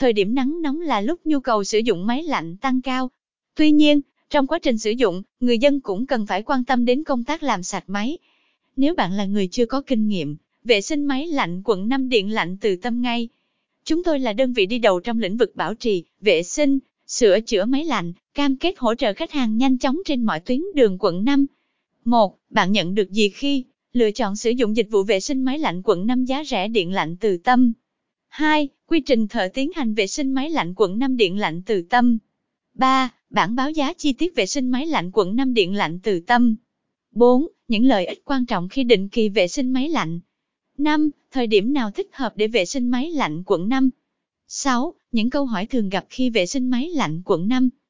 Thời điểm nắng nóng là lúc nhu cầu sử dụng máy lạnh tăng cao. Tuy nhiên, trong quá trình sử dụng, người dân cũng cần phải quan tâm đến công tác làm sạch máy. Nếu bạn là người chưa có kinh nghiệm, vệ sinh máy lạnh quận 5 điện lạnh từ tâm ngay. Chúng tôi là đơn vị đi đầu trong lĩnh vực bảo trì, vệ sinh, sửa chữa máy lạnh, cam kết hỗ trợ khách hàng nhanh chóng trên mọi tuyến đường quận 5. 1. Bạn nhận được gì khi lựa chọn sử dụng dịch vụ vệ sinh máy lạnh quận 5 giá rẻ điện lạnh từ tâm? 2. Quy trình thợ tiến hành vệ sinh máy lạnh quận 5 điện lạnh từ tâm. 3. Bản báo giá chi tiết vệ sinh máy lạnh quận 5 điện lạnh từ tâm. 4. Những lợi ích quan trọng khi định kỳ vệ sinh máy lạnh. 5. Thời điểm nào thích hợp để vệ sinh máy lạnh quận 5? 6. Những câu hỏi thường gặp khi vệ sinh máy lạnh quận 5.